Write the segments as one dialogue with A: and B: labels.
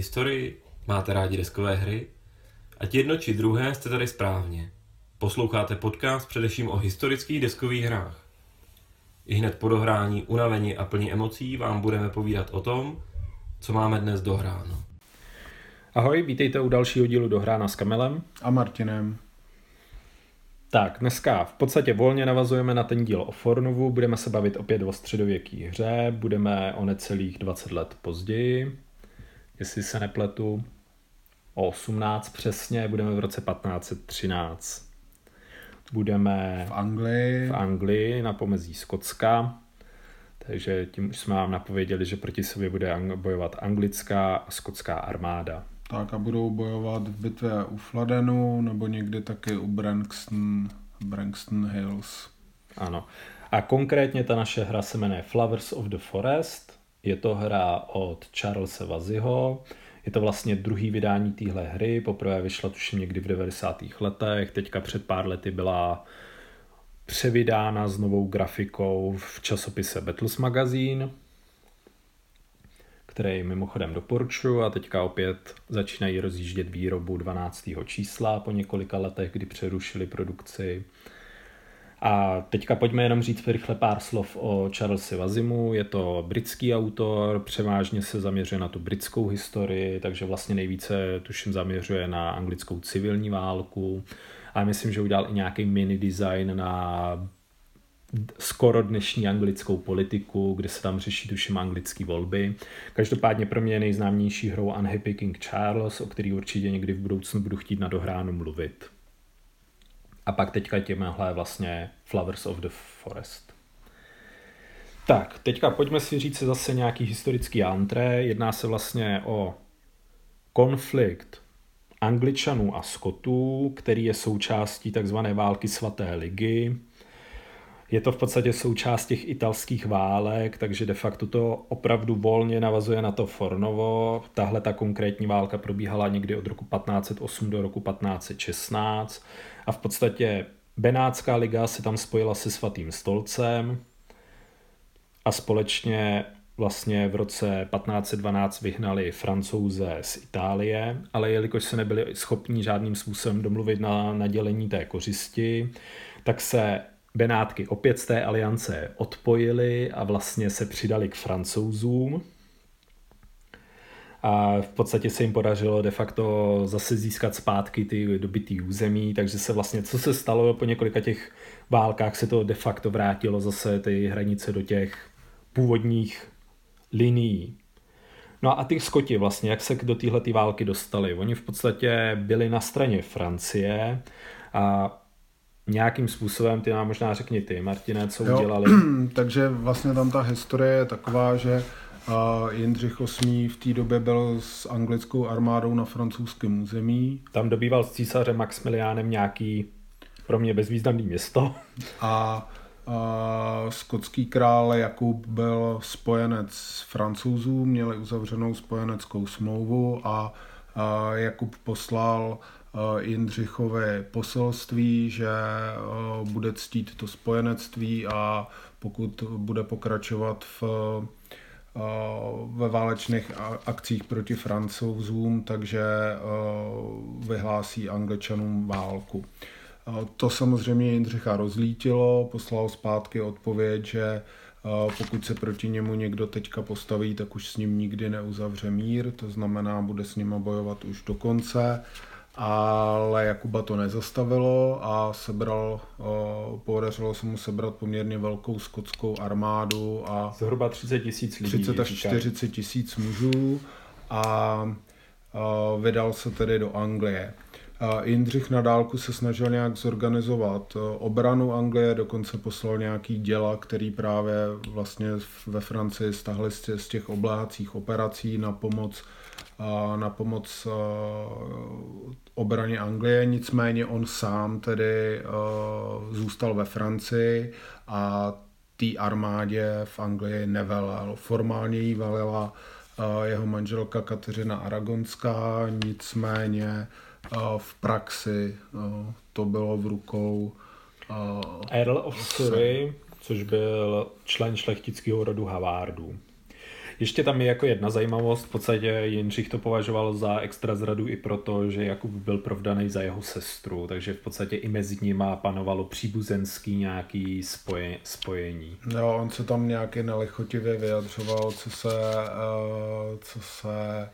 A: Máte rádi historii? Máte rádi deskové hry? Ať jedno či druhé jste tady správně. Posloucháte podcast především o historických deskových hrách. I hned po dohrání, unavení a plní emocí vám budeme povídat o tom, co máme dnes dohráno.
B: Ahoj, vítejte u dalšího dílu Dohrána s Kamilem.
C: A Martinem.
B: Tak, dneska v podstatě volně navazujeme na ten díl o Fornovu, budeme se bavit opět o středověké hře, budeme o necelých 20 let později, jestli se nepletu, o 18 přesně, budeme v roce 1513. Budeme
C: v Anglii,
B: v Anglii na pomezí Skotska, takže tím už jsme vám napověděli, že proti sobě bude bojovat anglická a skotská armáda.
C: Tak a budou bojovat v bitvě u Fladenu nebo někdy taky u Brankston, Brankston Hills.
B: Ano. A konkrétně ta naše hra se jmenuje Flowers of the Forest. Je to hra od Charlesa Vaziho. Je to vlastně druhý vydání téhle hry. Poprvé vyšla tuším někdy v 90. letech. Teďka před pár lety byla převydána s novou grafikou v časopise Battles Magazine který mimochodem doporučuji a teďka opět začínají rozjíždět výrobu 12. čísla po několika letech, kdy přerušili produkci. A teďka pojďme jenom říct rychle pár slov o Charlesi Vazimu. Je to britský autor, převážně se zaměřuje na tu britskou historii, takže vlastně nejvíce tuším zaměřuje na anglickou civilní válku. A myslím, že udělal i nějaký mini design na skoro dnešní anglickou politiku, kde se tam řeší tuším anglické volby. Každopádně pro mě je nejznámější hrou Unhappy King Charles, o který určitě někdy v budoucnu budu chtít na dohránu mluvit. A pak teďka těmhle vlastně Flowers of the Forest. Tak, teďka pojďme si říct zase nějaký historický antré. Jedná se vlastně o konflikt Angličanů a Skotů, který je součástí takzvané války svaté ligy, je to v podstatě součást těch italských válek, takže de facto to opravdu volně navazuje na to Fornovo. Tahle ta konkrétní válka probíhala někdy od roku 1508 do roku 1516 a v podstatě Benátská liga se tam spojila se svatým stolcem a společně vlastně v roce 1512 vyhnali francouze z Itálie, ale jelikož se nebyli schopni žádným způsobem domluvit na nadělení té kořisti, tak se Benátky opět z té aliance odpojili a vlastně se přidali k francouzům. A v podstatě se jim podařilo de facto zase získat zpátky ty dobytý území, takže se vlastně, co se stalo po několika těch válkách, se to de facto vrátilo zase ty hranice do těch původních linií. No a ty Skoti vlastně, jak se do téhle války dostali? Oni v podstatě byli na straně Francie a nějakým způsobem, ty nám možná řekni ty, Martine, co jo, udělali.
C: takže vlastně tam ta historie je taková, že Jindřich VIII. v té době byl s anglickou armádou na francouzském území.
B: Tam dobýval s císařem Maximiliánem nějaký pro mě bezvýznamný město.
C: A, a skotský král Jakub byl spojenec francouzů, měli uzavřenou spojeneckou smlouvu a, a Jakub poslal Eh, Jindřichové poselství, že eh, bude ctít to spojenectví a pokud bude pokračovat v, eh, ve válečných akcích proti francouzům, takže vyhlásí angličanům válku. To samozřejmě Jindřicha rozlítilo, poslal zpátky odpověď, že pokud se proti němu někdo teďka postaví, tak už s ním nikdy neuzavře mír, to znamená, bude s ním bojovat už do konce ale Jakuba to nezastavilo a sebral, podařilo se mu sebrat poměrně velkou skotskou armádu a
B: zhruba 30 tisíc lidí.
C: 30 až 40 tisíc mužů a vydal se tedy do Anglie. Jindřich na dálku se snažil nějak zorganizovat obranu Anglie, dokonce poslal nějaký děla, který právě vlastně ve Francii stahli z těch obléhacích operací na pomoc na pomoc obraně Anglie, nicméně on sám tedy zůstal ve Francii a té armádě v Anglii nevelel. Formálně jí velila jeho manželka Kateřina Aragonská, nicméně v praxi to bylo v rukou
B: Earl of Surrey, což byl člen šlechtického rodu Havardů. Ještě tam je jako jedna zajímavost, v podstatě Jindřich to považoval za extra zradu i proto, že Jakub byl provdaný za jeho sestru, takže v podstatě i mezi nimi panovalo příbuzenský nějaký spoje, spojení.
C: Jo, on se tam nějaký nelichotivě vyjadřoval, co se, uh, co se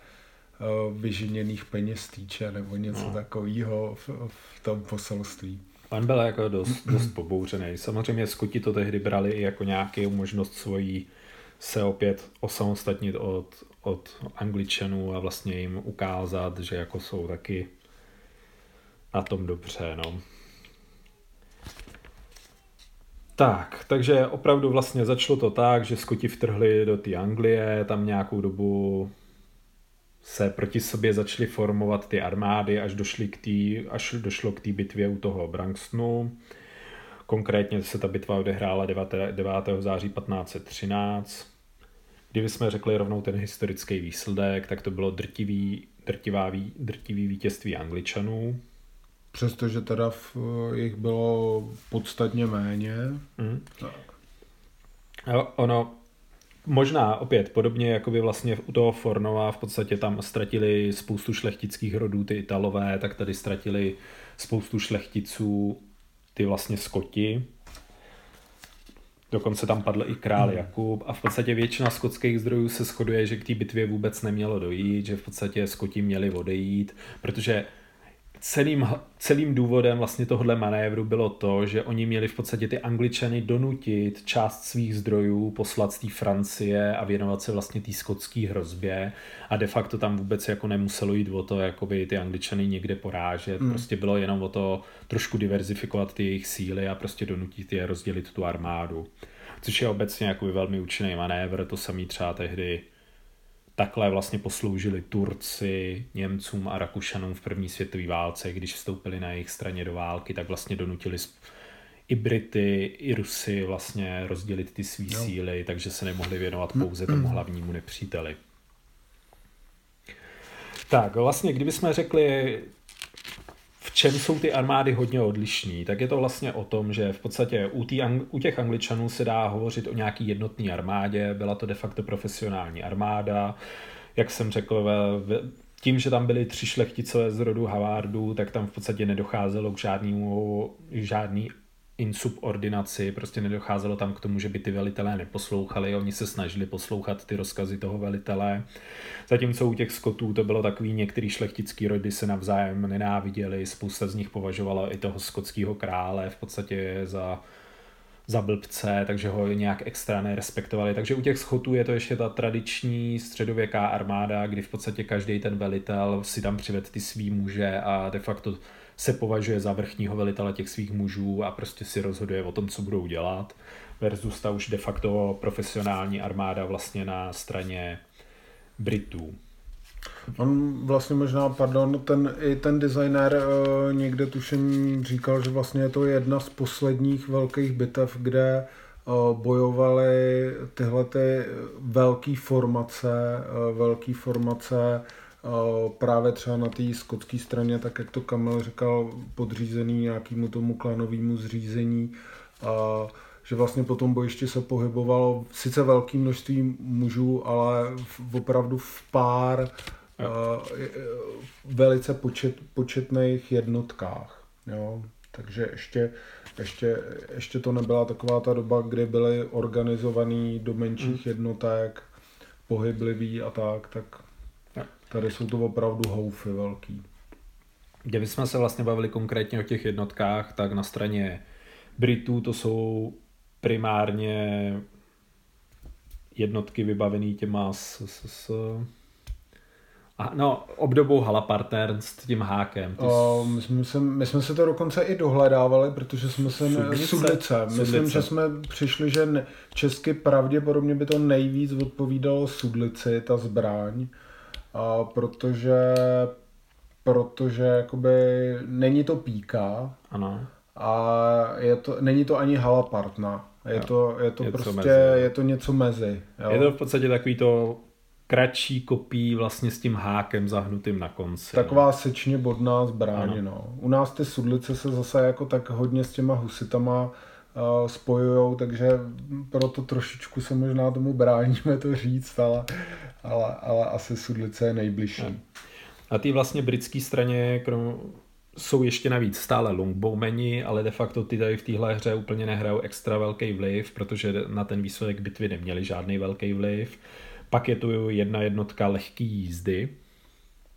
C: uh, vyženěných peněz týče, nebo něco no. takového v, v tom poselství.
B: Pan byl jako dost, dost pobouřený. Samozřejmě Skoti to tehdy brali i jako nějakou možnost svojí se opět osamostatnit od, od Angličanů a vlastně jim ukázat, že jako jsou taky na tom dobře, no. Tak, takže opravdu vlastně začalo to tak, že Skoti vtrhli do té Anglie, tam nějakou dobu se proti sobě začaly formovat ty armády, až, došli k tý, až došlo k té bitvě u toho Brankstonu. Konkrétně se ta bitva odehrála 9. 9. září 1513. Kdyby jsme řekli rovnou ten historický výsledek, tak to bylo drtivý, drtivá, drtivý vítězství Angličanů.
C: Přestože teda v, jich bylo podstatně méně. Mm. Tak.
B: Ono, Možná opět podobně jako by vlastně u toho Fornova v podstatě tam ztratili spoustu šlechtických rodů ty Italové, tak tady ztratili spoustu šlechticů ty vlastně Skoti. Dokonce tam padl i král hmm. Jakub a v podstatě většina skotských zdrojů se shoduje, že k té bitvě vůbec nemělo dojít, že v podstatě Skoti měli odejít, protože celým, celým důvodem vlastně tohle manévru bylo to, že oni měli v podstatě ty angličany donutit část svých zdrojů poslat z té Francie a věnovat se vlastně té skotské hrozbě a de facto tam vůbec jako nemuselo jít o to, jakoby ty angličany někde porážet, mm. prostě bylo jenom o to trošku diverzifikovat ty jejich síly a prostě donutit je rozdělit tu armádu. Což je obecně jako velmi účinný manévr, to samý třeba tehdy takhle vlastně posloužili Turci, Němcům a Rakušanům v první světové válce, když vstoupili na jejich straně do války, tak vlastně donutili i Brity, i Rusy vlastně rozdělit ty své no. síly, takže se nemohli věnovat pouze tomu hlavnímu nepříteli. Tak, vlastně, kdybychom řekli, čem jsou ty armády hodně odlišní, tak je to vlastně o tom, že v podstatě u, tý, u těch angličanů se dá hovořit o nějaký jednotné armádě, byla to de facto profesionální armáda, jak jsem řekl, tím, že tam byly tři šlechticové z rodu Havardů, tak tam v podstatě nedocházelo k žádnému, žádný insubordinaci, prostě nedocházelo tam k tomu, že by ty velitelé neposlouchali, oni se snažili poslouchat ty rozkazy toho velitele. Zatímco u těch skotů to bylo takový, některý šlechtický rody se navzájem nenáviděli, spousta z nich považovala i toho skotského krále v podstatě za za blbce, takže ho nějak extra nerespektovali. Takže u těch schotů je to ještě ta tradiční středověká armáda, kdy v podstatě každý ten velitel si tam přived ty svý muže a de facto se považuje za vrchního velitele těch svých mužů a prostě si rozhoduje o tom, co budou dělat, versus ta už de facto profesionální armáda vlastně na straně Britů.
C: On vlastně možná, pardon, ten, i ten designer uh, někde tuším říkal, že vlastně je to jedna z posledních velkých bitev, kde uh, bojovaly tyhle ty velké formace, uh, velké formace právě třeba na té skotské straně, tak jak to Kamil říkal, podřízený nějakému tomu klanovému zřízení, a že vlastně po tom bojišti se pohybovalo sice velké množství mužů, ale v, opravdu v pár uh, velice počet, početných jednotkách. Jo? Takže ještě, ještě, ještě to nebyla taková ta doba, kdy byly organizovaný do menších mm. jednotek, pohyblivý a tak, tak Tady jsou to opravdu houfy velký.
B: Kdybychom se vlastně bavili konkrétně o těch jednotkách, tak na straně Britů to jsou primárně jednotky vybavené těma s, s, s a, no, obdobou Halapartern s tím hákem.
C: Ty o, my, jsme se, my jsme se to dokonce i dohledávali, protože jsme se... Sudlice. Sudlice. Myslím, že jsme přišli, že česky pravděpodobně by to nejvíc odpovídalo Sudlici, ta zbraň a protože, protože jakoby není to píka
B: ano.
C: a je to, není to ani halapartna. Je to, je to je prostě, mezi. je to něco mezi.
B: Jo? Je to v podstatě takový to kratší kopí vlastně s tím hákem zahnutým na konci.
C: Taková no. sečně bodná zbraň, no. U nás ty sudlice se zase jako tak hodně s těma husitama spojují, takže proto trošičku se možná tomu bráníme to říct, ale, ale, ale asi Sudlice je nejbližší.
B: Na té vlastně britské straně krom, jsou ještě navíc stále longbowmeni, ale de facto ty tady v téhle hře úplně nehrajou extra velký vliv, protože na ten výsledek bitvy neměli žádný velký vliv. Pak je tu jedna jednotka lehký jízdy,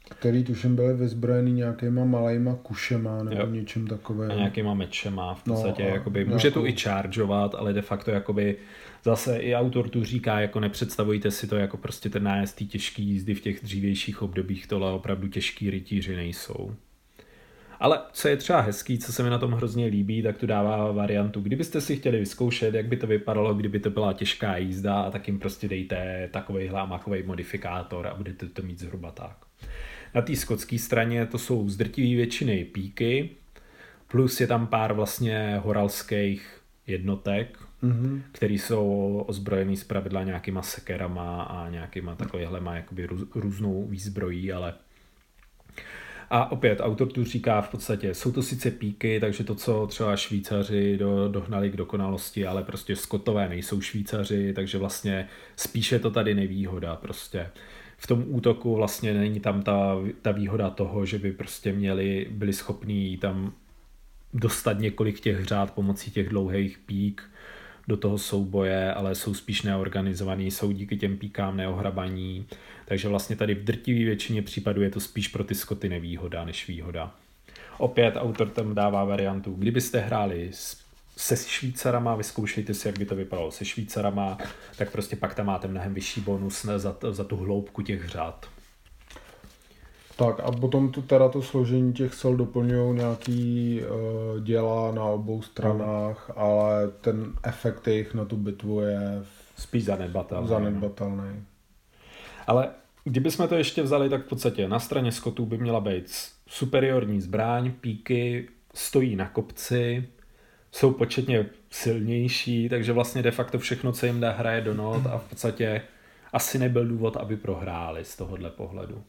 C: který tuším byly vyzbrojený nějakýma malejma kušema nebo jo. něčím takovým.
B: A nějakýma mečema v no podstatě. No, jakoby, nějakou... může tu i chargeovat, ale de facto jakoby zase i autor tu říká, jako nepředstavujte si to jako prostě ten nájezd těžký jízdy v těch dřívějších obdobích, tohle opravdu těžký rytíři nejsou. Ale co je třeba hezký, co se mi na tom hrozně líbí, tak tu dává variantu, kdybyste si chtěli vyzkoušet, jak by to vypadalo, kdyby to byla těžká jízda, tak jim prostě dejte takovýhle makový modifikátor a budete to mít zhruba tak. Na té skotské straně to jsou zdrtivý většiny píky, plus je tam pár vlastně horalských jednotek, mm-hmm. který jsou ozbrojený z pravidla nějakýma sekerama a nějakýma takovýhlema jakoby růz, různou výzbrojí, ale a opět, autor tu říká v podstatě, jsou to sice píky, takže to, co třeba Švýcaři do, dohnali k dokonalosti, ale prostě Skotové nejsou Švýcaři, takže vlastně spíše to tady nevýhoda prostě v tom útoku vlastně není tam ta, ta výhoda toho, že by prostě měli, byli schopní tam dostat několik těch řád pomocí těch dlouhých pík do toho souboje, ale jsou spíš neorganizovaný, jsou díky těm píkám neohrabaní, takže vlastně tady v drtivé většině případů je to spíš pro ty skoty nevýhoda než výhoda. Opět autor tam dává variantu, kdybyste hráli s se Švýcarama, vyzkoušejte si, jak by to vypadalo se Švýcarama, tak prostě pak tam máte mnohem vyšší bonus za, za tu hloubku těch řád.
C: Tak a potom to, teda to složení těch sel doplňují nějaký uh, děla na obou stranách, mm. ale ten efekt jejich na tu bitvu je
B: spíš zanedbatelný.
C: zanedbatelný.
B: Ale kdybychom to ještě vzali, tak v podstatě na straně Skotů by měla být superiorní zbraň, píky, stojí na kopci, jsou početně silnější, takže vlastně de facto všechno, co jim dá, hraje do not a v podstatě asi nebyl důvod, aby prohráli z tohohle pohledu.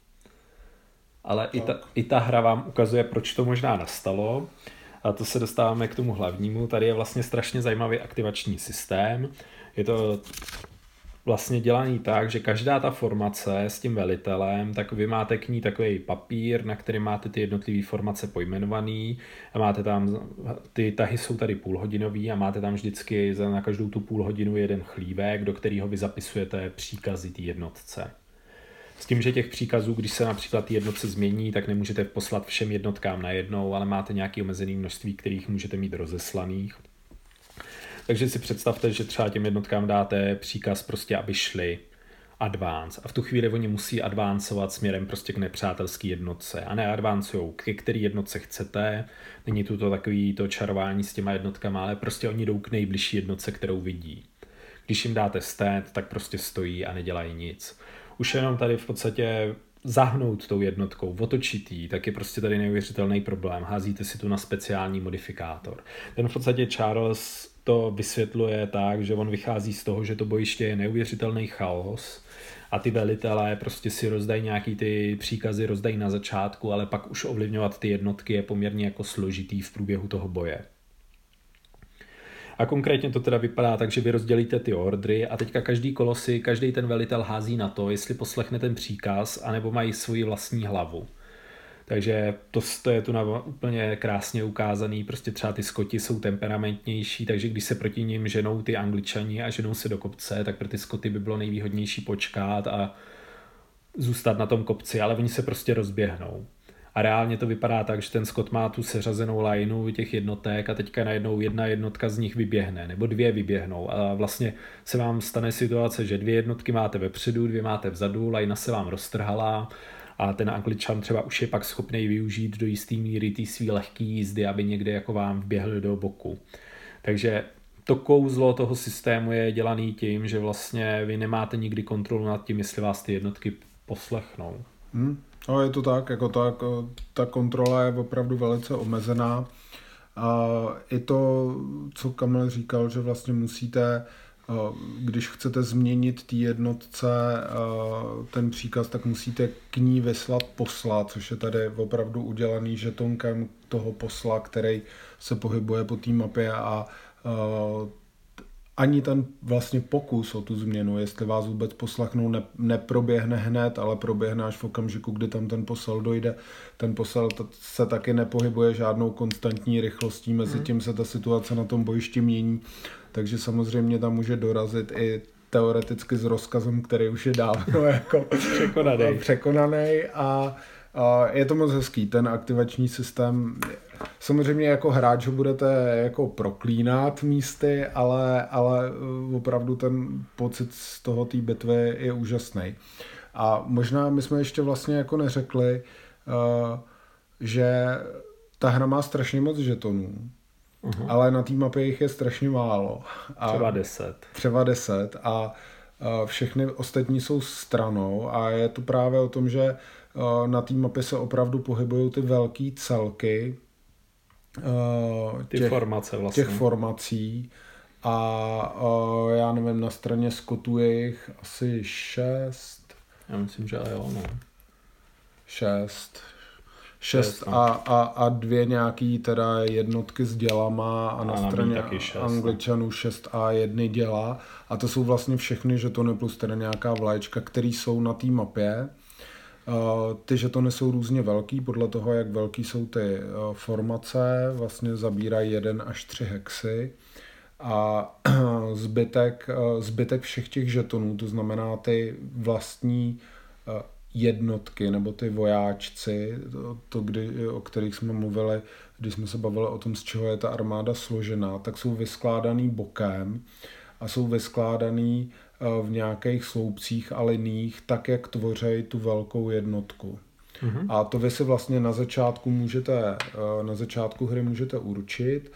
B: Ale i ta, i ta hra vám ukazuje, proč to možná nastalo. A to se dostáváme k tomu hlavnímu. Tady je vlastně strašně zajímavý aktivační systém. Je to vlastně dělaný tak, že každá ta formace s tím velitelem, tak vy máte k ní takový papír, na který máte ty jednotlivé formace pojmenovaný a máte tam, ty tahy jsou tady půlhodinový a máte tam vždycky na každou tu půl hodinu jeden chlívek, do kterého vy zapisujete příkazy té jednotce. S tím, že těch příkazů, když se například ty jednotce změní, tak nemůžete poslat všem jednotkám najednou, ale máte nějaké omezené množství, kterých můžete mít rozeslaných. Takže si představte, že třeba těm jednotkám dáte příkaz prostě, aby šli advance. A v tu chvíli oni musí advancovat směrem prostě k nepřátelské jednotce. A neadvancují, ke který jednotce chcete. Není tu to takový to čarování s těma jednotkama, ale prostě oni jdou k nejbližší jednotce, kterou vidí. Když jim dáte stand, tak prostě stojí a nedělají nic. Už jenom tady v podstatě zahnout tou jednotkou, otočit jí, tak je prostě tady neuvěřitelný problém. Házíte si tu na speciální modifikátor. Ten v podstatě Charles to vysvětluje tak, že on vychází z toho, že to bojiště je neuvěřitelný chaos a ty velitelé prostě si rozdají nějaký ty příkazy, rozdají na začátku, ale pak už ovlivňovat ty jednotky je poměrně jako složitý v průběhu toho boje. A konkrétně to teda vypadá tak, že vy rozdělíte ty ordry a teďka každý kolosy, každý ten velitel hází na to, jestli poslechne ten příkaz, anebo mají svoji vlastní hlavu. Takže to, to je tu na, úplně krásně ukázaný, prostě třeba ty Skoti jsou temperamentnější, takže když se proti ním ženou ty Angličani a ženou se do kopce, tak pro ty Skoty by bylo nejvýhodnější počkat a zůstat na tom kopci, ale oni se prostě rozběhnou. A reálně to vypadá tak, že ten Scott má tu seřazenou lineu těch jednotek a teďka najednou jedna jednotka z nich vyběhne, nebo dvě vyběhnou. A vlastně se vám stane situace, že dvě jednotky máte vepředu, dvě máte vzadu, lajna se vám roztrhala a ten angličan třeba už je pak schopný využít do jisté míry ty svý lehký jízdy, aby někde jako vám vběhl do boku. Takže to kouzlo toho systému je dělaný tím, že vlastně vy nemáte nikdy kontrolu nad tím, jestli vás ty jednotky poslechnou.
C: Hmm. No, je to tak, jako tak, ta kontrola je opravdu velice omezená. A i to, co Kamil říkal, že vlastně musíte když chcete změnit té jednotce ten příkaz, tak musíte k ní vyslat posla, což je tady opravdu udělaný žetonkem toho posla, který se pohybuje po té mapě a ani ten vlastně pokus o tu změnu, jestli vás vůbec poslechnou, ne, neproběhne hned, ale proběhne až v okamžiku, kdy tam ten posel dojde. Ten posel se taky nepohybuje žádnou konstantní rychlostí, mezi hmm. tím se ta situace na tom bojišti mění, takže samozřejmě tam může dorazit i teoreticky s rozkazem, který už je dávno jako překonaný. překonaný a, a je to moc hezký, ten aktivační systém Samozřejmě jako hráč ho budete jako proklínat místy, ale, ale uh, opravdu ten pocit z toho té bitvy je úžasný. A možná my jsme ještě vlastně jako neřekli, uh, že ta hra má strašně moc žetonů, uh-huh. ale na té mapě jich je strašně málo.
B: A třeba deset.
C: Třeba deset a všechny ostatní jsou stranou a je to právě o tom, že na té mapě se opravdu pohybují ty velké celky,
B: Ty těch, formace vlastně.
C: těch formací a já nevím, na straně Skotu je jich asi šest.
B: Já myslím, že jo, no.
C: Šest. Šest no. a, a, a dvě nějaký teda jednotky s dělama a na a straně šest, no. Angličanů šest a jedny děla a to jsou vlastně všechny žetony plus teda nějaká vlaječka, které jsou na té mapě ty žetony jsou různě velký, podle toho, jak velký jsou ty eh, formace, vlastně zabírají jeden až tři hexy a zbytek, eh, zbytek všech těch žetonů, to znamená ty vlastní eh, jednotky nebo ty vojáčci, to, to kdy, o kterých jsme mluvili, když jsme se bavili o tom, z čeho je ta armáda složená, tak jsou vyskládaný bokem a jsou vyskládaný Eh, v nějakých sloupcích a liních, tak jak tvořejí tu velkou jednotku. Mm-hmm. A to vy si vlastně na začátku můžete, eh, na začátku hry můžete určit,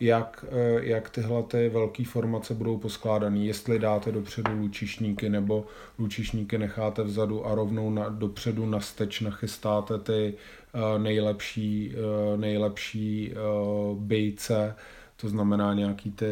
C: jak, jak tyhle ty velké formace budou poskládané. Jestli dáte dopředu lučišníky, nebo lučišníky necháte vzadu a rovnou na, dopředu na steč nachystáte ty nejlepší, nejlepší bejce, to znamená nějaký ty,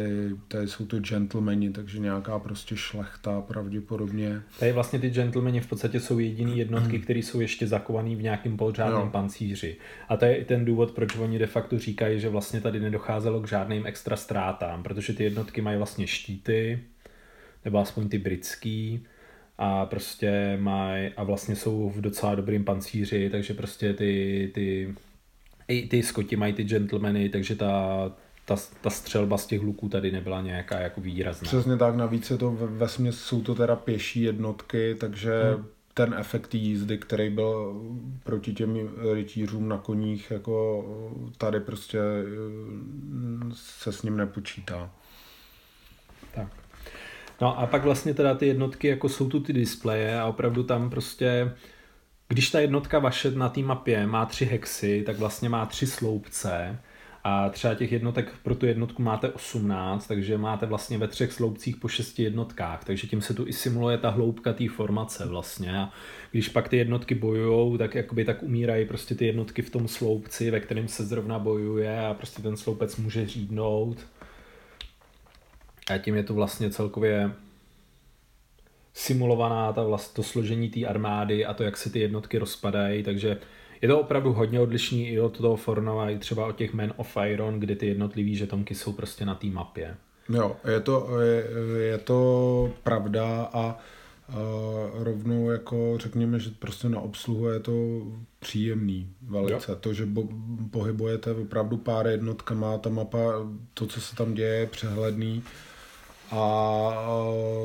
C: tady jsou to gentlemani, takže nějaká prostě šlechta pravděpodobně.
B: Tady vlastně ty gentlemani v podstatě jsou jediný jednotky, které jsou ještě zakované v nějakém pořádném pancíři. A to je i ten důvod, proč oni de facto říkají, že vlastně tady nedocházelo k žádným extra ztrátám, protože ty jednotky mají vlastně štíty, nebo aspoň ty britský, a prostě mají, a vlastně jsou v docela dobrým pancíři, takže prostě ty, ty i ty skoti mají ty gentlemany, takže ta, ta, ta střelba z těch luků tady nebyla nějaká jako výrazná.
C: Přesně tak, navíc je to ve, ve směs, jsou to teda pěší jednotky, takže hmm. ten efekt jízdy, který byl proti těm rytířům na koních, jako tady prostě eh, se s ním nepočítá.
B: Tak. No a pak vlastně teda ty jednotky, jako jsou tu ty displeje a opravdu tam prostě, když ta jednotka vaše na té mapě má tři hexy, tak vlastně má tři sloupce, a třeba těch jednotek pro tu jednotku máte 18, takže máte vlastně ve třech sloupcích po šesti jednotkách, takže tím se tu i simuluje ta hloubka té formace vlastně. A když pak ty jednotky bojujou, tak jakoby tak umírají prostě ty jednotky v tom sloupci, ve kterém se zrovna bojuje a prostě ten sloupec může řídnout. A tím je to vlastně celkově simulovaná ta vlast, to složení té armády a to, jak se ty jednotky rozpadají, takže je to opravdu hodně odlišný i od toho Fornova, i třeba od těch Men of Iron, kde ty jednotlivý žetonky jsou prostě na té mapě.
C: Jo, je to, je, je to pravda a Uh, rovnou jako řekněme, že prostě na obsluhu je to příjemný velice. Jo. To, že bo, pohybujete opravdu pár jednotkama, ta mapa, to, co se tam děje, je přehledný a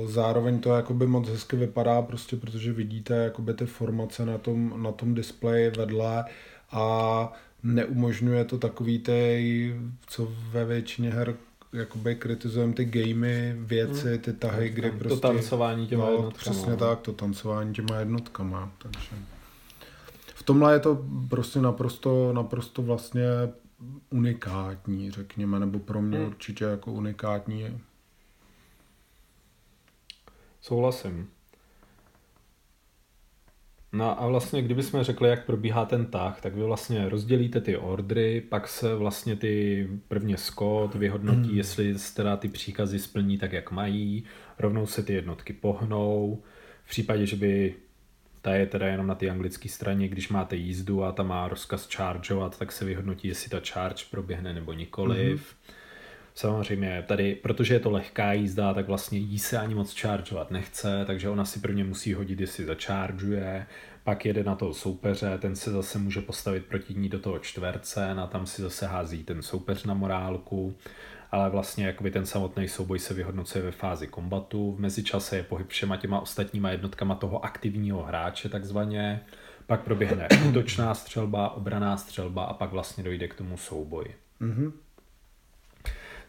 C: zároveň to jakoby moc hezky vypadá, prostě protože vidíte jakoby ty formace na tom, na tom displeji vedle a neumožňuje to takový ty, co ve většině her jakoby kritizujeme ty gamey, věci, ty tahy, kdy prostě...
B: To tancování těma no, jednotkama.
C: Přesně tak, to tancování těma jednotkama, takže... V tomhle je to prostě naprosto, naprosto vlastně unikátní, řekněme, nebo pro mě hmm. určitě jako unikátní
B: Souhlasím. No a vlastně, kdybychom řekli, jak probíhá ten tah, tak vy vlastně rozdělíte ty ordry, pak se vlastně ty prvně Scott vyhodnotí, hmm. jestli teda ty příkazy splní tak, jak mají, rovnou se ty jednotky pohnou, v případě, že by ta je teda jenom na té anglické straně, když máte jízdu a ta má rozkaz chargeovat, tak se vyhodnotí, jestli ta charge proběhne nebo nikoliv. Hmm Samozřejmě tady, protože je to lehká jízda, tak vlastně jí se ani moc chargeovat nechce, takže ona si prvně musí hodit, jestli začaržuje, pak jede na toho soupeře, ten se zase může postavit proti ní do toho čtverce, a tam si zase hází ten soupeř na morálku, ale vlastně jakoby ten samotný souboj se vyhodnocuje ve fázi kombatu, v mezičase je pohyb všema těma ostatníma jednotkama toho aktivního hráče takzvaně, pak proběhne útočná střelba, obraná střelba a pak vlastně dojde k tomu souboji. Mm-hmm.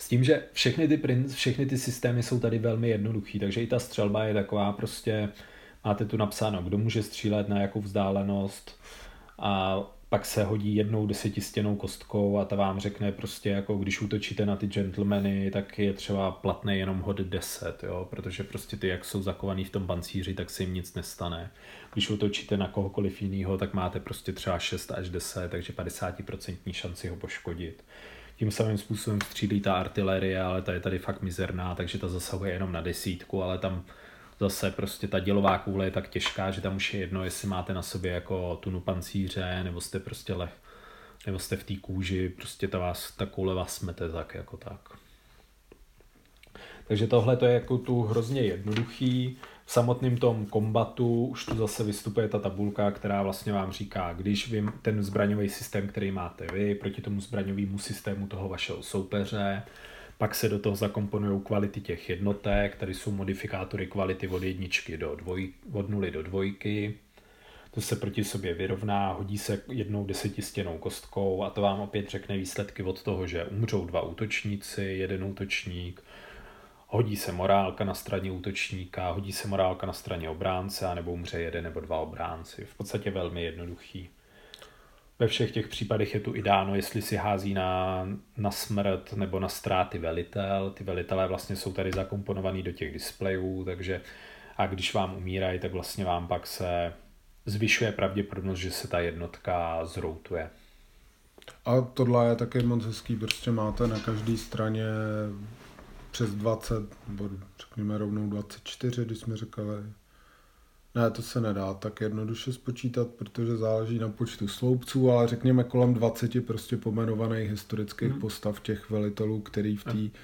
B: S tím, že všechny ty, všechny ty systémy jsou tady velmi jednoduchý, takže i ta střelba je taková prostě, máte tu napsáno, kdo může střílet na jakou vzdálenost a pak se hodí jednou desetistěnou kostkou a ta vám řekne prostě jako když útočíte na ty gentlemany, tak je třeba platné jenom hod 10, jo, protože prostě ty jak jsou zakovaný v tom pancíři, tak se jim nic nestane. Když útočíte na kohokoliv jiného, tak máte prostě třeba 6 až 10, takže 50% šanci ho poškodit. Tím samým způsobem střílí ta artilerie, ale ta je tady fakt mizerná, takže ta zasahuje jenom na desítku, ale tam zase prostě ta dělová koule je tak těžká, že tam už je jedno, jestli máte na sobě jako tunu pancíře, nebo jste prostě leh, nebo jste v té kůži, prostě ta, vás, ta koule vás smete tak jako tak. Takže tohle to je jako tu hrozně jednoduchý. V samotném tom kombatu už tu zase vystupuje ta tabulka, která vlastně vám říká, když vy ten zbraňový systém, který máte vy, proti tomu zbraňovému systému toho vašeho soupeře, pak se do toho zakomponují kvality těch jednotek, tady jsou modifikátory kvality od jedničky do dvoj, od nuly do dvojky. To se proti sobě vyrovná, hodí se jednou desetistěnou kostkou a to vám opět řekne výsledky od toho, že umřou dva útočníci, jeden útočník, hodí se morálka na straně útočníka, hodí se morálka na straně obránce, anebo umře jeden nebo dva obránci. V podstatě velmi jednoduchý. Ve všech těch případech je tu i dáno, jestli si hází na, na smrt nebo na ztráty velitel. Ty velitelé vlastně jsou tady zakomponovaný do těch displejů, takže a když vám umírají, tak vlastně vám pak se zvyšuje pravděpodobnost, že se ta jednotka zroutuje.
C: A tohle je taky moc hezký, prostě máte na každé straně přes 20, nebo řekněme rovnou 24, když jsme říkali. Ne, to se nedá tak jednoduše spočítat, protože záleží na počtu sloupců, ale řekněme kolem 20 prostě pomenovaných historických hmm. postav těch velitelů, který v té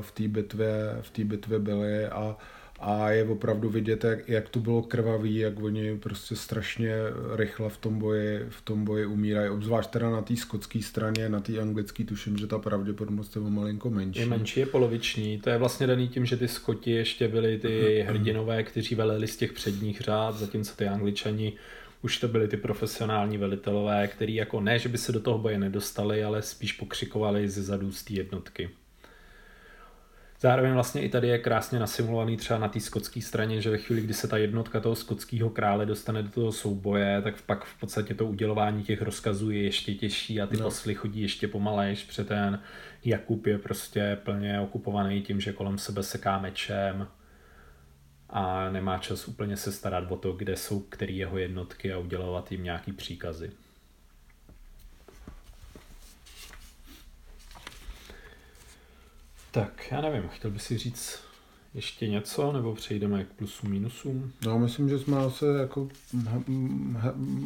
C: v té bitvě, v té bitvě byli a a je opravdu vidět, jak, jak to bylo krvavý, jak oni prostě strašně rychle v tom boji, v tom boji umírají, obzvlášť teda na té skotské straně, na té anglické tuším, že ta pravděpodobnost je o malinko menší.
B: Je menší, je poloviční, to je vlastně daný tím, že ty Skoti ještě byli ty hrdinové, kteří veleli z těch předních řád, zatímco ty Angličani už to byli ty profesionální velitelové, který jako ne, že by se do toho boje nedostali, ale spíš pokřikovali ze zadů z té jednotky. Zároveň vlastně i tady je krásně nasimulovaný třeba na té skotské straně, že ve chvíli, kdy se ta jednotka toho skotského krále dostane do toho souboje, tak pak v podstatě to udělování těch rozkazů je ještě těžší a ty no. posly chodí ještě pomalejš, protože ten Jakub je prostě plně okupovaný tím, že kolem sebe seká mečem a nemá čas úplně se starat o to, kde jsou který jeho jednotky a udělovat jim nějaký příkazy. Tak, já nevím, chtěl by si říct ještě něco, nebo přejdeme k plusům, minusům?
C: No, myslím, že jsme asi jako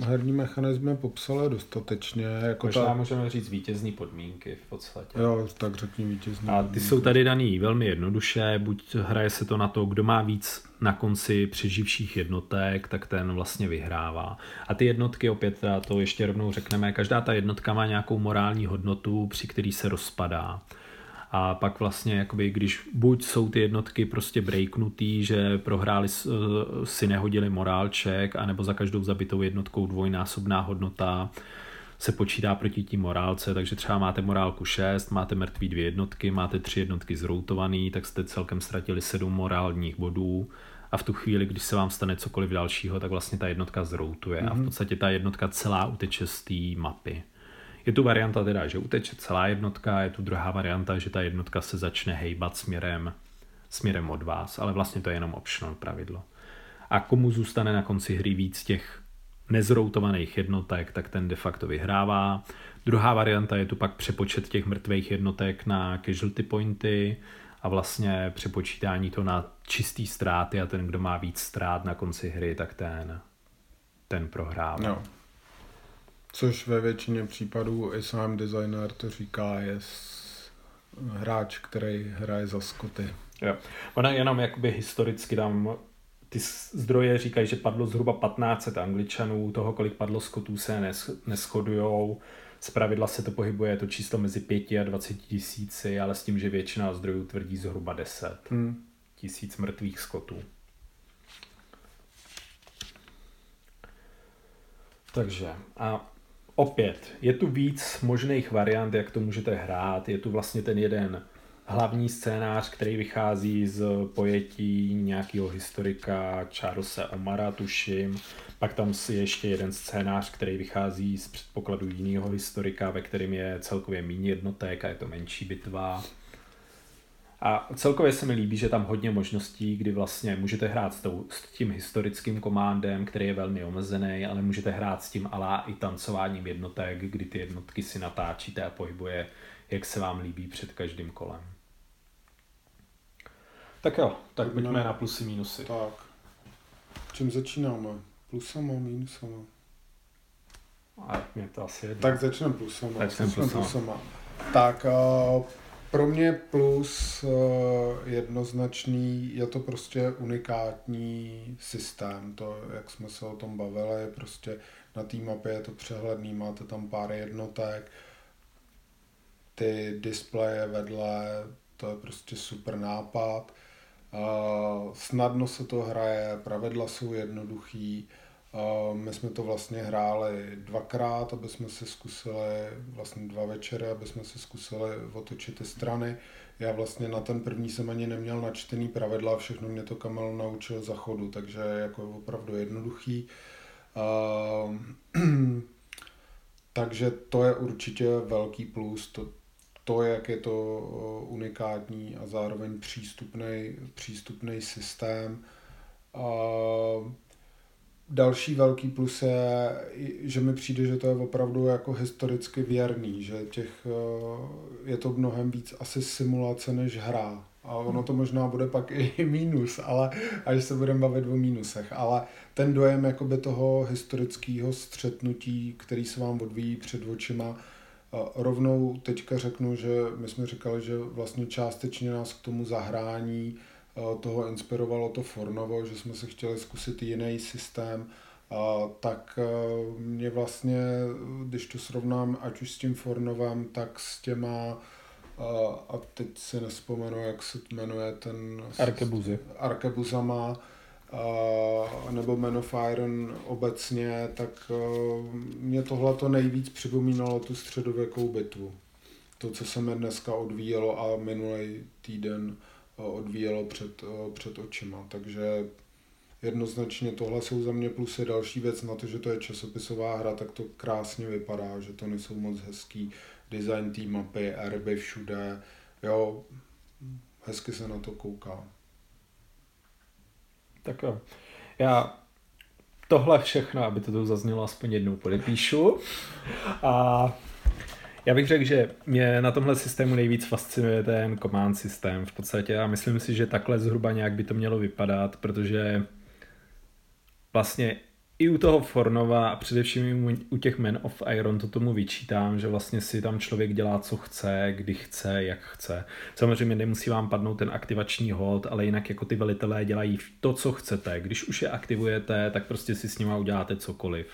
C: herní mechanismy popsali dostatečně. Jako
B: Možná ta... můžeme říct vítězní podmínky v podstatě.
C: Jo, tak řekni vítězní
B: A ty podmínky. jsou tady daný velmi jednoduše, buď hraje se to na to, kdo má víc na konci přeživších jednotek, tak ten vlastně vyhrává. A ty jednotky, opět to ještě rovnou řekneme, každá ta jednotka má nějakou morální hodnotu, při který se rozpadá a pak vlastně jakoby, když buď jsou ty jednotky prostě breaknutý, že prohráli, eh, si nehodili morálček, anebo za každou zabitou jednotkou dvojnásobná hodnota se počítá proti tím morálce, takže třeba máte morálku 6, máte mrtvý dvě jednotky, máte tři jednotky zroutovaný, tak jste celkem ztratili sedm morálních bodů a v tu chvíli, když se vám stane cokoliv dalšího, tak vlastně ta jednotka zroutuje mm-hmm. a v mhm. podstatě ta jednotka celá uteče z té mapy. Je tu varianta teda, že uteče celá jednotka, je tu druhá varianta, že ta jednotka se začne hejbat směrem, směrem od vás, ale vlastně to je jenom optional pravidlo. A komu zůstane na konci hry víc těch nezroutovaných jednotek, tak ten de facto vyhrává. Druhá varianta je tu pak přepočet těch mrtvých jednotek na casualty pointy a vlastně přepočítání to na čistý ztráty a ten, kdo má víc ztrát na konci hry, tak ten, ten prohrává. No.
C: Což ve většině případů i sám designer to říká, je hráč, který hraje za Skoty.
B: Jo. Ona jenom jakoby historicky tam ty zdroje říkají, že padlo zhruba 1500 angličanů, toho, kolik padlo Skotů se neschodujou. Z pravidla se to pohybuje to číslo mezi 5 a 20 tisíci, ale s tím, že většina zdrojů tvrdí zhruba 10 hmm. tisíc mrtvých Skotů. Takže a opět, je tu víc možných variant, jak to můžete hrát. Je tu vlastně ten jeden hlavní scénář, který vychází z pojetí nějakého historika Charlesa Omara, tuším. Pak tam je ještě jeden scénář, který vychází z předpokladu jiného historika, ve kterém je celkově méně jednotek a je to menší bitva. A celkově se mi líbí, že tam hodně možností, kdy vlastně můžete hrát s, tou, s tím historickým komandem, který je velmi omezený, ale můžete hrát s tím alá i tancováním jednotek, kdy ty jednotky si natáčíte a pohybuje, jak se vám líbí před každým kolem. Tak jo, tak pojďme na plusy, minusy.
C: Tak. Čím začínáme? Plusama, minusama?
B: A mě to asi jedno.
C: Tak začneme plusama.
B: Začneme plusama. plusama.
C: Tak uh, pro mě plus uh, jednoznačný, je to prostě unikátní systém. To, jak jsme se o tom bavili, je prostě na té mapě je to přehledný, máte tam pár jednotek, ty displeje vedle, to je prostě super nápad. Uh, snadno se to hraje, pravidla jsou jednoduchý. Uh, my jsme to vlastně hráli dvakrát, aby jsme se zkusili, vlastně dva večery, aby jsme se zkusili otočit ty strany. Já vlastně na ten první jsem ani neměl načtený pravidla, všechno mě to Kamel naučil za chodu, takže jako je opravdu jednoduchý. Uh, takže to je určitě velký plus, to, to, jak je to unikátní a zároveň přístupný, přístupný systém. A další velký plus je, že mi přijde, že to je opravdu jako historicky věrný, že těch, je to mnohem víc asi simulace než hra. A ono to možná bude pak i mínus, ale až se budeme bavit o mínusech. Ale ten dojem jakoby toho historického střetnutí, který se vám odvíjí před očima, a rovnou teďka řeknu, že my jsme říkali, že vlastně částečně nás k tomu zahrání toho inspirovalo to Fornovo, že jsme se chtěli zkusit jiný systém, a tak mě vlastně, když to srovnám ať už s tím Fornovem, tak s těma a teď si nespomenu, jak se jmenuje ten...
B: Arkebuzy.
C: Arkebuzama, nebo Man of Iron obecně, tak mě tohle to nejvíc připomínalo tu středověkou bitvu. To, co se mi dneska odvíjelo a minulý týden odvíjelo před, před očima. Takže jednoznačně tohle jsou za mě plusy. Další věc na to, že to je časopisová hra, tak to krásně vypadá, že to nejsou moc hezký design té mapy, erby všude. Jo, hezky se na to kouká.
B: Tak jo. Já tohle všechno, aby to tu zaznělo aspoň jednou, podepíšu. A já bych řekl, že mě na tomhle systému nejvíc fascinuje ten command systém v podstatě a myslím si, že takhle zhruba nějak by to mělo vypadat, protože vlastně i u toho Fornova a především u těch Men of Iron to tomu vyčítám, že vlastně si tam člověk dělá, co chce, kdy chce, jak chce. Samozřejmě nemusí vám padnout ten aktivační hold, ale jinak jako ty velitelé dělají to, co chcete. Když už je aktivujete, tak prostě si s nima uděláte cokoliv.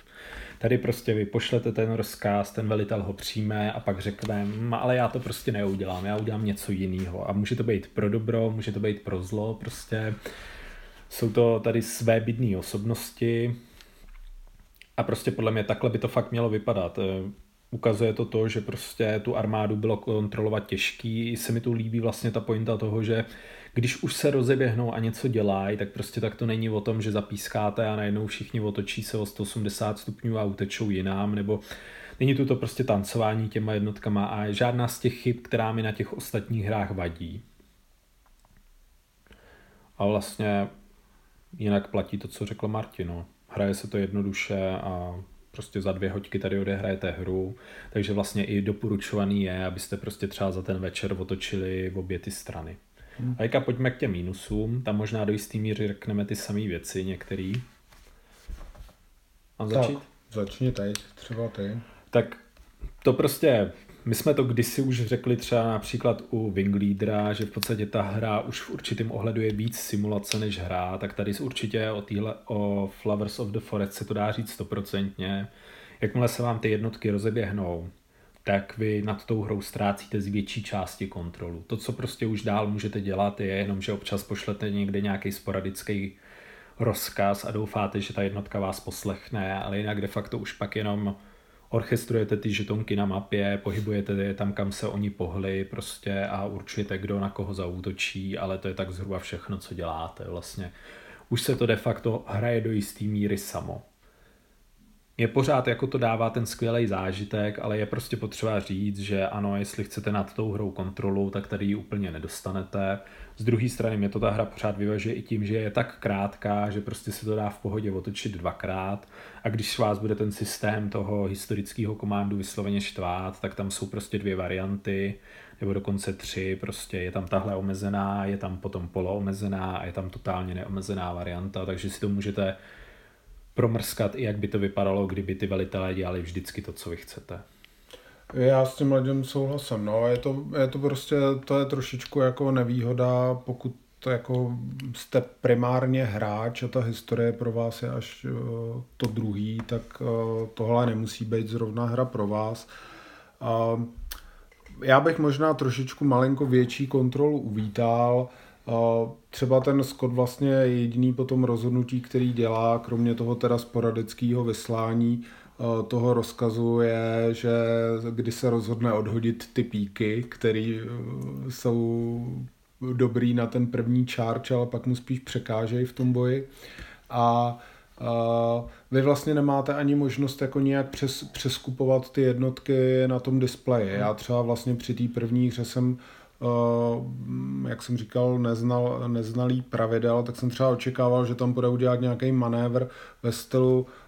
B: Tady prostě vy pošlete ten rozkaz, ten velitel ho přijme a pak řekne, ale já to prostě neudělám, já udělám něco jiného. A může to být pro dobro, může to být pro zlo, prostě jsou to tady své bydné osobnosti, a prostě podle mě takhle by to fakt mělo vypadat. Eh, ukazuje to to, že prostě tu armádu bylo kontrolovat těžký. Se mi tu líbí vlastně ta pointa toho, že když už se rozeběhnou a něco dělají, tak prostě tak to není o tom, že zapískáte a najednou všichni otočí se o 180 stupňů a utečou jinám, nebo není tu to prostě tancování těma jednotkama a žádná z těch chyb, která mi na těch ostatních hrách vadí. A vlastně jinak platí to, co řekl Martino hraje se to jednoduše a prostě za dvě hoďky tady odehrajete hru, takže vlastně i doporučovaný je, abyste prostě třeba za ten večer otočili v obě ty strany. Hmm. A jaka pojďme k těm mínusům, tam možná do jistý míry řekneme ty samé věci některý. Mám začít? Tak,
C: začni tady, třeba ty.
B: Tak to prostě my jsme to kdysi už řekli třeba například u Wingleadera, že v podstatě ta hra už v určitém ohledu je víc simulace než hra, tak tady určitě o, týhle, o Flowers of the Forest se to dá říct stoprocentně. Jakmile se vám ty jednotky rozeběhnou, tak vy nad tou hrou ztrácíte z větší části kontrolu. To, co prostě už dál můžete dělat, je jenom, že občas pošlete někde nějaký sporadický rozkaz a doufáte, že ta jednotka vás poslechne, ale jinak de facto už pak jenom orchestrujete ty žetonky na mapě, pohybujete je tam, kam se oni pohli prostě a určujete, kdo na koho zaútočí, ale to je tak zhruba všechno, co děláte vlastně. Už se to de facto hraje do jistý míry samo je pořád jako to dává ten skvělý zážitek, ale je prostě potřeba říct, že ano, jestli chcete nad tou hrou kontrolu, tak tady ji úplně nedostanete. Z druhé strany mě to ta hra pořád vyvažuje i tím, že je tak krátká, že prostě se to dá v pohodě otočit dvakrát. A když vás bude ten systém toho historického komandu vysloveně štvát, tak tam jsou prostě dvě varianty, nebo dokonce tři, prostě je tam tahle omezená, je tam potom poloomezená a je tam totálně neomezená varianta, takže si to můžete promrskat, i jak by to vypadalo, kdyby ty velitelé dělali vždycky to, co vy chcete.
C: Já s tím lidem souhlasím, no, je to, je to prostě, to je trošičku jako nevýhoda, pokud to jako jste primárně hráč a ta historie pro vás je až uh, to druhý, tak uh, tohle nemusí být zrovna hra pro vás. Já bych možná trošičku malinko větší kontrolu uvítal, Třeba ten Scott vlastně je jediný potom rozhodnutí, který dělá, kromě toho teda sporadického vyslání toho rozkazu je, že kdy se rozhodne odhodit ty píky, které e, jsou dobrý na ten první charge, ale pak mu spíš překážejí v tom boji. A Uh, vy vlastně nemáte ani možnost jako nějak přes, přeskupovat ty jednotky na tom displeji. Já třeba vlastně při té první hře jsem Eh, jak jsem říkal, neznal, neznalý pravidel, tak jsem třeba očekával, že tam bude udělat nějaký manévr ve stylu eh,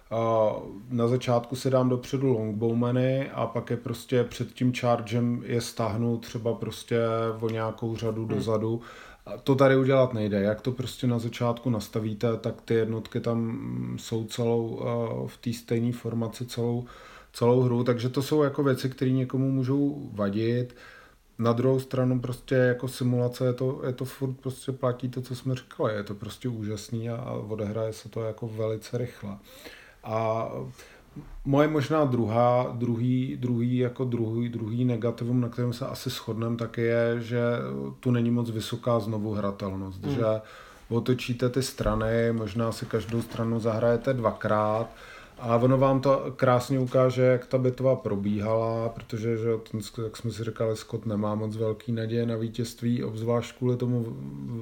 C: na začátku si dám dopředu longbowmany a pak je prostě před tím chargem je stáhnu třeba prostě o nějakou řadu hmm. dozadu. To tady udělat nejde. Jak to prostě na začátku nastavíte, tak ty jednotky tam jsou celou eh, v té stejné formaci celou, celou hru, takže to jsou jako věci, které někomu můžou vadit. Na druhou stranu prostě jako simulace je to, je to furt prostě platí to, co jsme říkali. Je to prostě úžasný a, a odehraje se to jako velice rychle. A moje možná druhá, druhý, druhý, jako druhý, druhý negativum, na kterém se asi shodneme, tak je, že tu není moc vysoká znovu hratelnost. Hmm. Že otočíte ty strany, možná si každou stranu zahrajete dvakrát, a ono vám to krásně ukáže, jak ta bitva probíhala, protože že ten, jak jsme si říkali, Scott nemá moc velký naděje na vítězství, obzvlášť kvůli tomu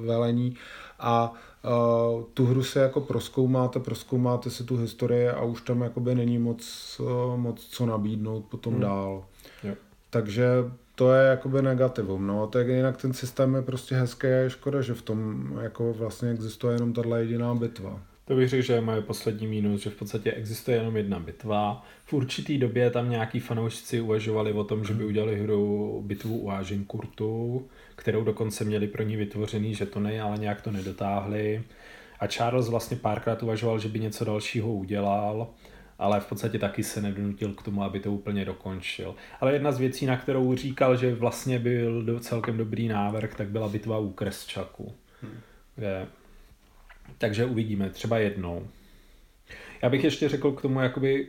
C: velení. A uh, tu hru se jako proskoumáte, proskoumáte si tu historii a už tam jakoby není moc, uh, moc co nabídnout potom hmm. dál. Jo. Takže to je jakoby negativum, no, tak jinak ten systém je prostě hezký a je škoda, že v tom jako vlastně existuje jenom tahle jediná bitva.
B: To bych řekl, že je moje poslední mínus, že v podstatě existuje jenom jedna bitva. V určitý době tam nějaký fanoušci uvažovali o tom, že by udělali hru bitvu u Agincourtu, kterou dokonce měli pro ní vytvořený žetony, ale nějak to nedotáhli. A Charles vlastně párkrát uvažoval, že by něco dalšího udělal, ale v podstatě taky se nedonutil k tomu, aby to úplně dokončil. Ale jedna z věcí, na kterou říkal, že vlastně byl celkem dobrý návrh, tak byla bitva u Kresčaku, hmm. kde takže uvidíme, třeba jednou. Já bych ještě řekl k tomu, jakoby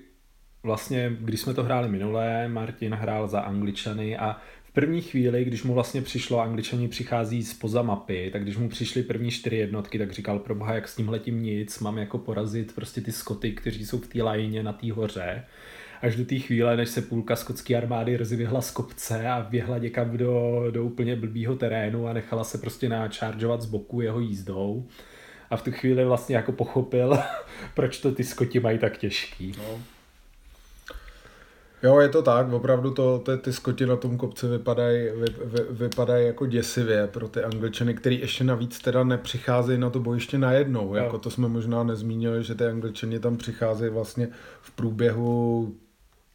B: vlastně, když jsme to hráli minulé, Martin hrál za Angličany a první chvíli, když mu vlastně přišlo, Angličani přichází spoza mapy, tak když mu přišly první čtyři jednotky, tak říkal, pro boha, jak s tím letím nic, mám jako porazit prostě ty skoty, kteří jsou v té lajně na té hoře až do té chvíle, než se půlka skotské armády rozvěhla z kopce a běhla někam do, do úplně blbýho terénu a nechala se prostě načaržovat z boku jeho jízdou a v tu chvíli vlastně jako pochopil, proč to ty skoti mají tak těžký. No.
C: Jo, je to tak, opravdu to, to ty skoti na tom kopci vypadají vy, vy, vypadaj jako děsivě pro ty angličany, který ještě navíc teda nepřicházejí na to bojiště najednou. Jo. Jako to jsme možná nezmínili, že ty angličani tam přicházejí vlastně v průběhu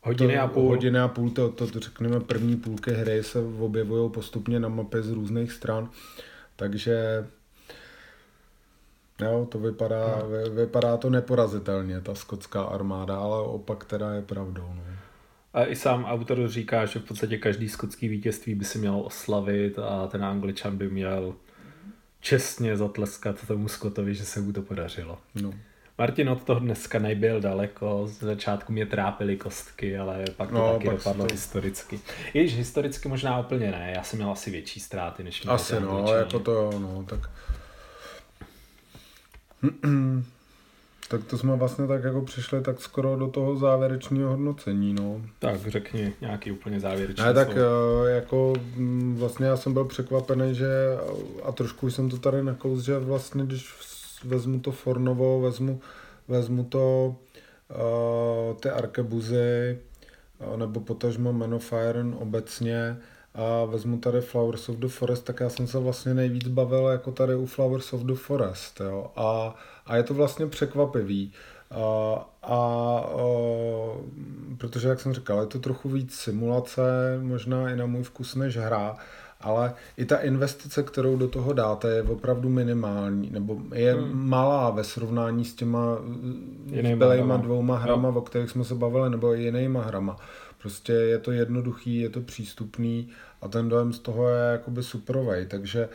B: Hodiny to, a půl.
C: Hodiny a půl, to, to, to řekneme první půlky hry se objevují postupně na mapě z různých stran. Takže Jo, to vypadá, no. vy, vypadá to neporazitelně, ta skotská armáda, ale opak teda je pravdou. No.
B: A i sám autor říká, že v podstatě každý skotský vítězství by si měl oslavit a ten angličan by měl čestně zatleskat tomu Skotovi, že se mu to podařilo.
C: No.
B: Martin od toho dneska nebyl daleko, z začátku mě trápily kostky, ale pak to
C: No,
B: taky
C: pak
B: dopadlo
C: to-
B: historicky. Když historicky možná úplně ne, já jsem měl asi větší ztráty, než měli
C: Asi no, jako to jo, no, tak... tak to jsme vlastně tak jako přišli tak skoro do toho závěrečného hodnocení, no.
B: Tak řekni nějaký úplně závěrečný
C: Ne, tak
B: slovo.
C: eh, jako mm, vlastně já jsem byl překvapený, že a trošku jsem to tady nakous, že vlastně když vezmu to Fornovo, vezmu, vezmu to uh, ty arkebuzy, eh, nebo potažmo Man of Iron obecně a vezmu tady Flowers of the Forest, tak já jsem se vlastně nejvíc bavil jako tady u Flowers of the Forest, jo. A, a je to vlastně překvapivý. A, a, a protože, jak jsem říkal, je to trochu víc simulace, možná i na můj vkus než hra, ale i ta investice, kterou do toho dáte, je opravdu minimální, nebo je hmm. malá ve srovnání s těma zbylejma dvouma hrama, o kterých jsme se bavili, nebo i jinýma hrama. Prostě je to jednoduchý, je to přístupný a ten dojem z toho je jakoby superovej, takže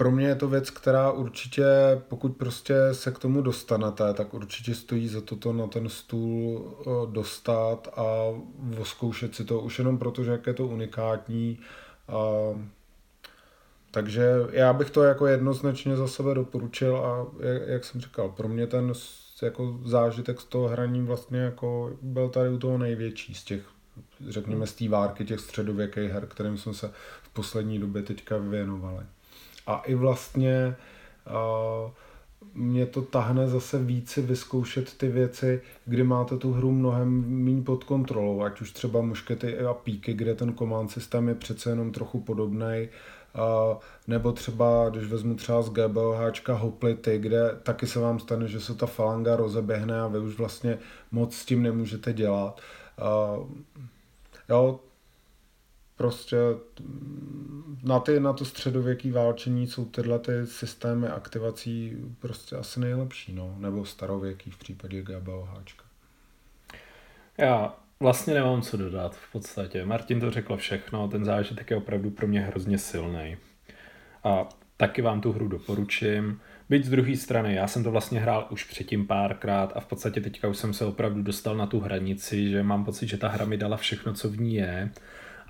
C: pro mě je to věc, která určitě, pokud prostě se k tomu dostanete, tak určitě stojí za to to na ten stůl eh, dostat a oskoušet si to už jenom proto, že jak je to unikátní. A, takže já bych to jako jednoznačně za sebe doporučil a jak, jak jsem říkal, pro mě ten jako zážitek z toho hraní vlastně jako byl tady u toho největší z těch, řekněme, z té várky těch středověkých her, kterým jsme se v poslední době teďka věnovali. A i vlastně mě to tahne zase více vyzkoušet ty věci, kdy máte tu hru mnohem méně pod kontrolou, ať už třeba muškety a píky, kde ten command systém je přece jenom trochu podobný, nebo třeba, když vezmu třeba z GBLHčka hoplity, kde taky se vám stane, že se ta falanga rozeběhne a vy už vlastně moc s tím nemůžete dělat. Jo, prostě na, ty, na to středověký válčení jsou tyhle ty systémy aktivací prostě asi nejlepší, no, nebo starověký v případě GBOHčka.
B: Já vlastně nemám co dodat v podstatě. Martin to řekl všechno, ten zážitek je opravdu pro mě hrozně silný. A taky vám tu hru doporučím. Byť z druhé strany, já jsem to vlastně hrál už předtím párkrát a v podstatě teďka už jsem se opravdu dostal na tu hranici, že mám pocit, že ta hra mi dala všechno, co v ní je.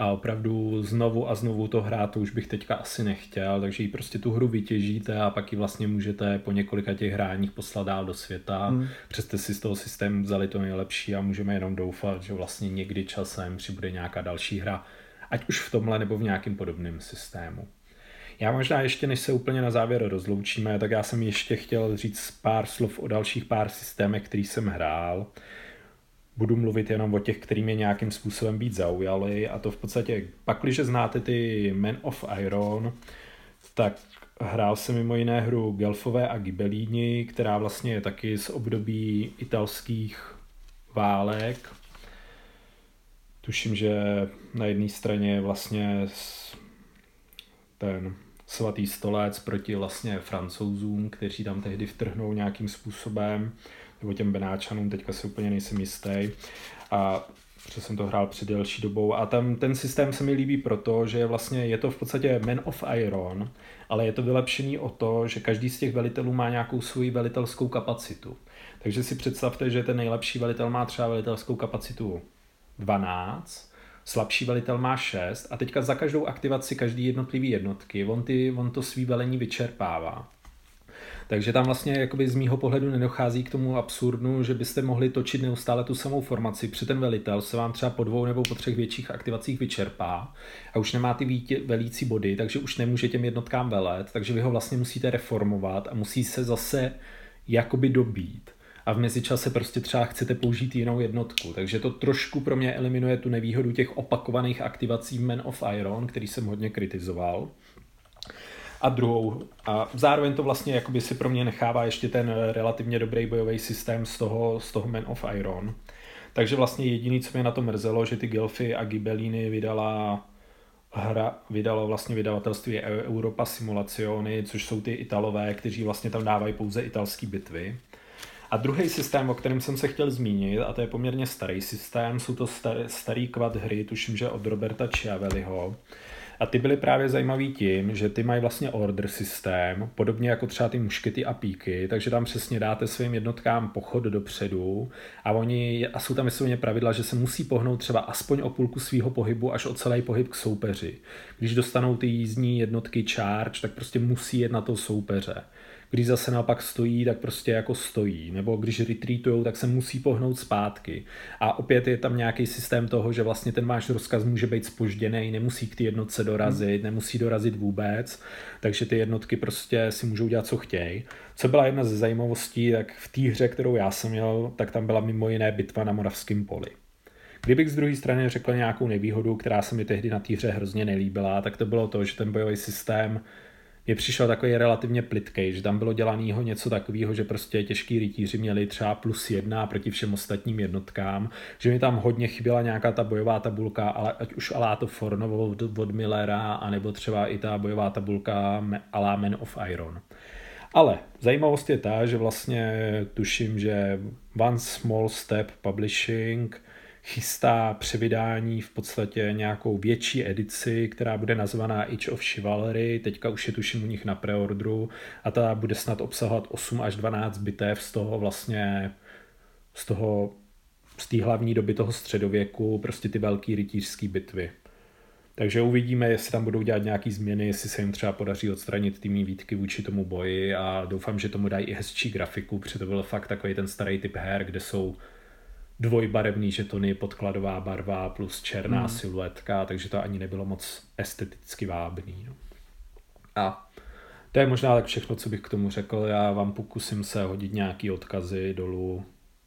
B: A opravdu znovu a znovu to hrát, to už bych teďka asi nechtěl, takže ji prostě tu hru vytěžíte a pak ji vlastně můžete po několika těch hráních poslat dál do světa. Hmm. Přesto si z toho systému vzali to nejlepší a můžeme jenom doufat, že vlastně někdy časem přibude nějaká další hra, ať už v tomhle nebo v nějakým podobném systému. Já možná ještě, než se úplně na závěr rozloučíme, tak já jsem ještě chtěl říct pár slov o dalších pár systémech, který jsem hrál. Budu mluvit jenom o těch, který mě nějakým způsobem být zaujaly a to v podstatě, pakliže znáte ty Men of Iron, tak hrál jsem mimo jiné hru Gelfové a Gibelíni, která vlastně je taky z období italských válek. Tuším, že na jedné straně je vlastně ten svatý stolec proti vlastně francouzům, kteří tam tehdy vtrhnou nějakým způsobem, nebo těm Benáčanům, teďka si úplně nejsem jistý. A protože jsem to hrál před delší dobou a tam ten systém se mi líbí proto, že vlastně je to v podstatě Man of Iron, ale je to vylepšený o to, že každý z těch velitelů má nějakou svoji velitelskou kapacitu. Takže si představte, že ten nejlepší velitel má třeba velitelskou kapacitu 12, slabší velitel má 6 a teďka za každou aktivaci každý jednotlivý jednotky on, ty, on to svý velení vyčerpává. Takže tam vlastně jakoby z mýho pohledu nedochází k tomu absurdnu, že byste mohli točit neustále tu samou formaci. Při ten velitel se vám třeba po dvou nebo po třech větších aktivacích vyčerpá a už nemá ty vítě, velící body, takže už nemůže těm jednotkám velet, takže vy ho vlastně musíte reformovat a musí se zase jakoby dobít a v mezičase prostě třeba chcete použít jinou jednotku. Takže to trošku pro mě eliminuje tu nevýhodu těch opakovaných aktivací Man of Iron, který jsem hodně kritizoval. A druhou, a zároveň to vlastně jakoby si pro mě nechává ještě ten relativně dobrý bojový systém z toho, z toho Man of Iron. Takže vlastně jediný, co mě na to mrzelo, že ty Gelfy a Gibelíny vydala hra, vydalo vlastně vydavatelství Europa Simulazioni, což jsou ty Italové, kteří vlastně tam dávají pouze italské bitvy. A druhý systém, o kterém jsem se chtěl zmínit, a to je poměrně starý systém, jsou to starý, starý kvad hry, tuším, že od Roberta Chiavelliho. A ty byly právě zajímavý tím, že ty mají vlastně order systém, podobně jako třeba ty muškety a píky, takže tam přesně dáte svým jednotkám pochod dopředu a oni, a jsou tam vysloveně pravidla, že se musí pohnout třeba aspoň o půlku svého pohybu až o celý pohyb k soupeři. Když dostanou ty jízdní jednotky charge, tak prostě musí jet na to soupeře když zase naopak stojí, tak prostě jako stojí, nebo když retreatujou, tak se musí pohnout zpátky. A opět je tam nějaký systém toho, že vlastně ten váš rozkaz může být spožděný, nemusí k ty jednotce dorazit, hmm. nemusí dorazit vůbec, takže ty jednotky prostě si můžou dělat, co chtějí. Co byla jedna ze zajímavostí, tak v té hře, kterou já jsem měl, tak tam byla mimo jiné bitva na Moravském poli. Kdybych z druhé strany řekl nějakou nevýhodu, která se mi tehdy na té hře hrozně nelíbila, tak to bylo to, že ten bojový systém mně přišel takový relativně plitkej, že tam bylo dělaného něco takového, že prostě těžký rytíři měli třeba plus jedna proti všem ostatním jednotkám, že mi tam hodně chyběla nějaká ta bojová tabulka, ale ať už alá to Fornovo od Millera, anebo třeba i ta bojová tabulka alá Man of Iron. Ale zajímavost je ta, že vlastně tuším, že One Small Step Publishing chystá převydání v podstatě nějakou větší edici, která bude nazvaná Age of Chivalry, teďka už je tuším u nich na preordru a ta bude snad obsahovat 8 až 12 bitev z toho vlastně z toho z té hlavní doby toho středověku, prostě ty velké rytířské bitvy. Takže uvidíme, jestli tam budou dělat nějaké změny, jestli se jim třeba podaří odstranit ty mý výtky vůči tomu boji a doufám, že tomu dají i hezčí grafiku, protože to byl fakt takový ten starý typ her, kde jsou dvojbarevný žetony, podkladová barva plus černá hmm. siluetka, takže to ani nebylo moc esteticky vábný. No. A to je možná tak všechno, co bych k tomu řekl. Já vám pokusím se hodit nějaký odkazy dolů,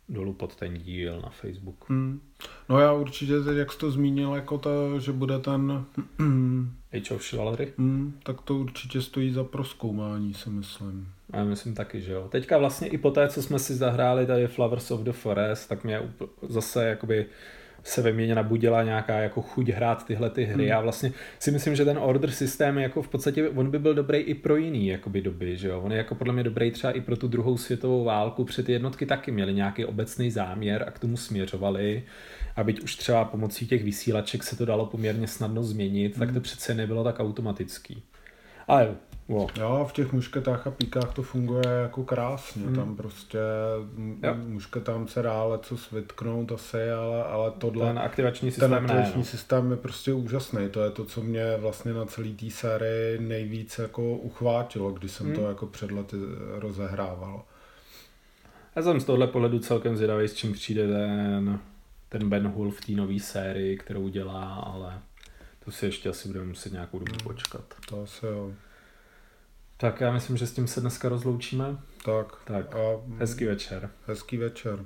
B: dolů pod ten díl na Facebook.
C: Hmm. No já určitě teď, jak jsi to zmínil, jako to, že bude ten...
B: Age of Chivalry?
C: Hmm, tak to určitě stojí za proskoumání, si myslím.
B: Já myslím taky, že jo. Teďka vlastně i po té, co jsme si zahráli tady Flowers of the Forest, tak mě zase jakoby se ve mně nabudila nějaká jako chuť hrát tyhle ty hry. Hmm. Já vlastně si myslím, že ten order systém jako v podstatě, on by byl dobrý i pro jiný jakoby doby, že jo. On je jako podle mě dobrý třeba i pro tu druhou světovou válku, před jednotky taky měli nějaký obecný záměr a k tomu směřovali. A byť už třeba pomocí těch vysílaček se to dalo poměrně snadno změnit, hmm. tak to přece nebylo tak automatický. Ale
C: Wow. Jo, v těch mušketách a píkách to funguje jako krásně. Hmm. Tam prostě jo. mušketám se dá co svitknout asi, ale, ale tohle...
B: Ten aktivační systém
C: Ten aktivační ne, systém je prostě úžasný. To je to, co mě vlastně na celý té sérii nejvíc jako uchvátilo, když jsem hmm. to jako před lety rozehrával.
B: Já jsem z tohle pohledu celkem zvědavý, s čím přijde ten, ten Ben Hull v té nové sérii, kterou dělá, ale to si ještě asi budeme muset nějakou dobu hmm. počkat.
C: To asi jo.
B: Tak já myslím, že s tím se dneska rozloučíme.
C: Tak.
B: Tak. A hezký večer.
C: Hezký večer.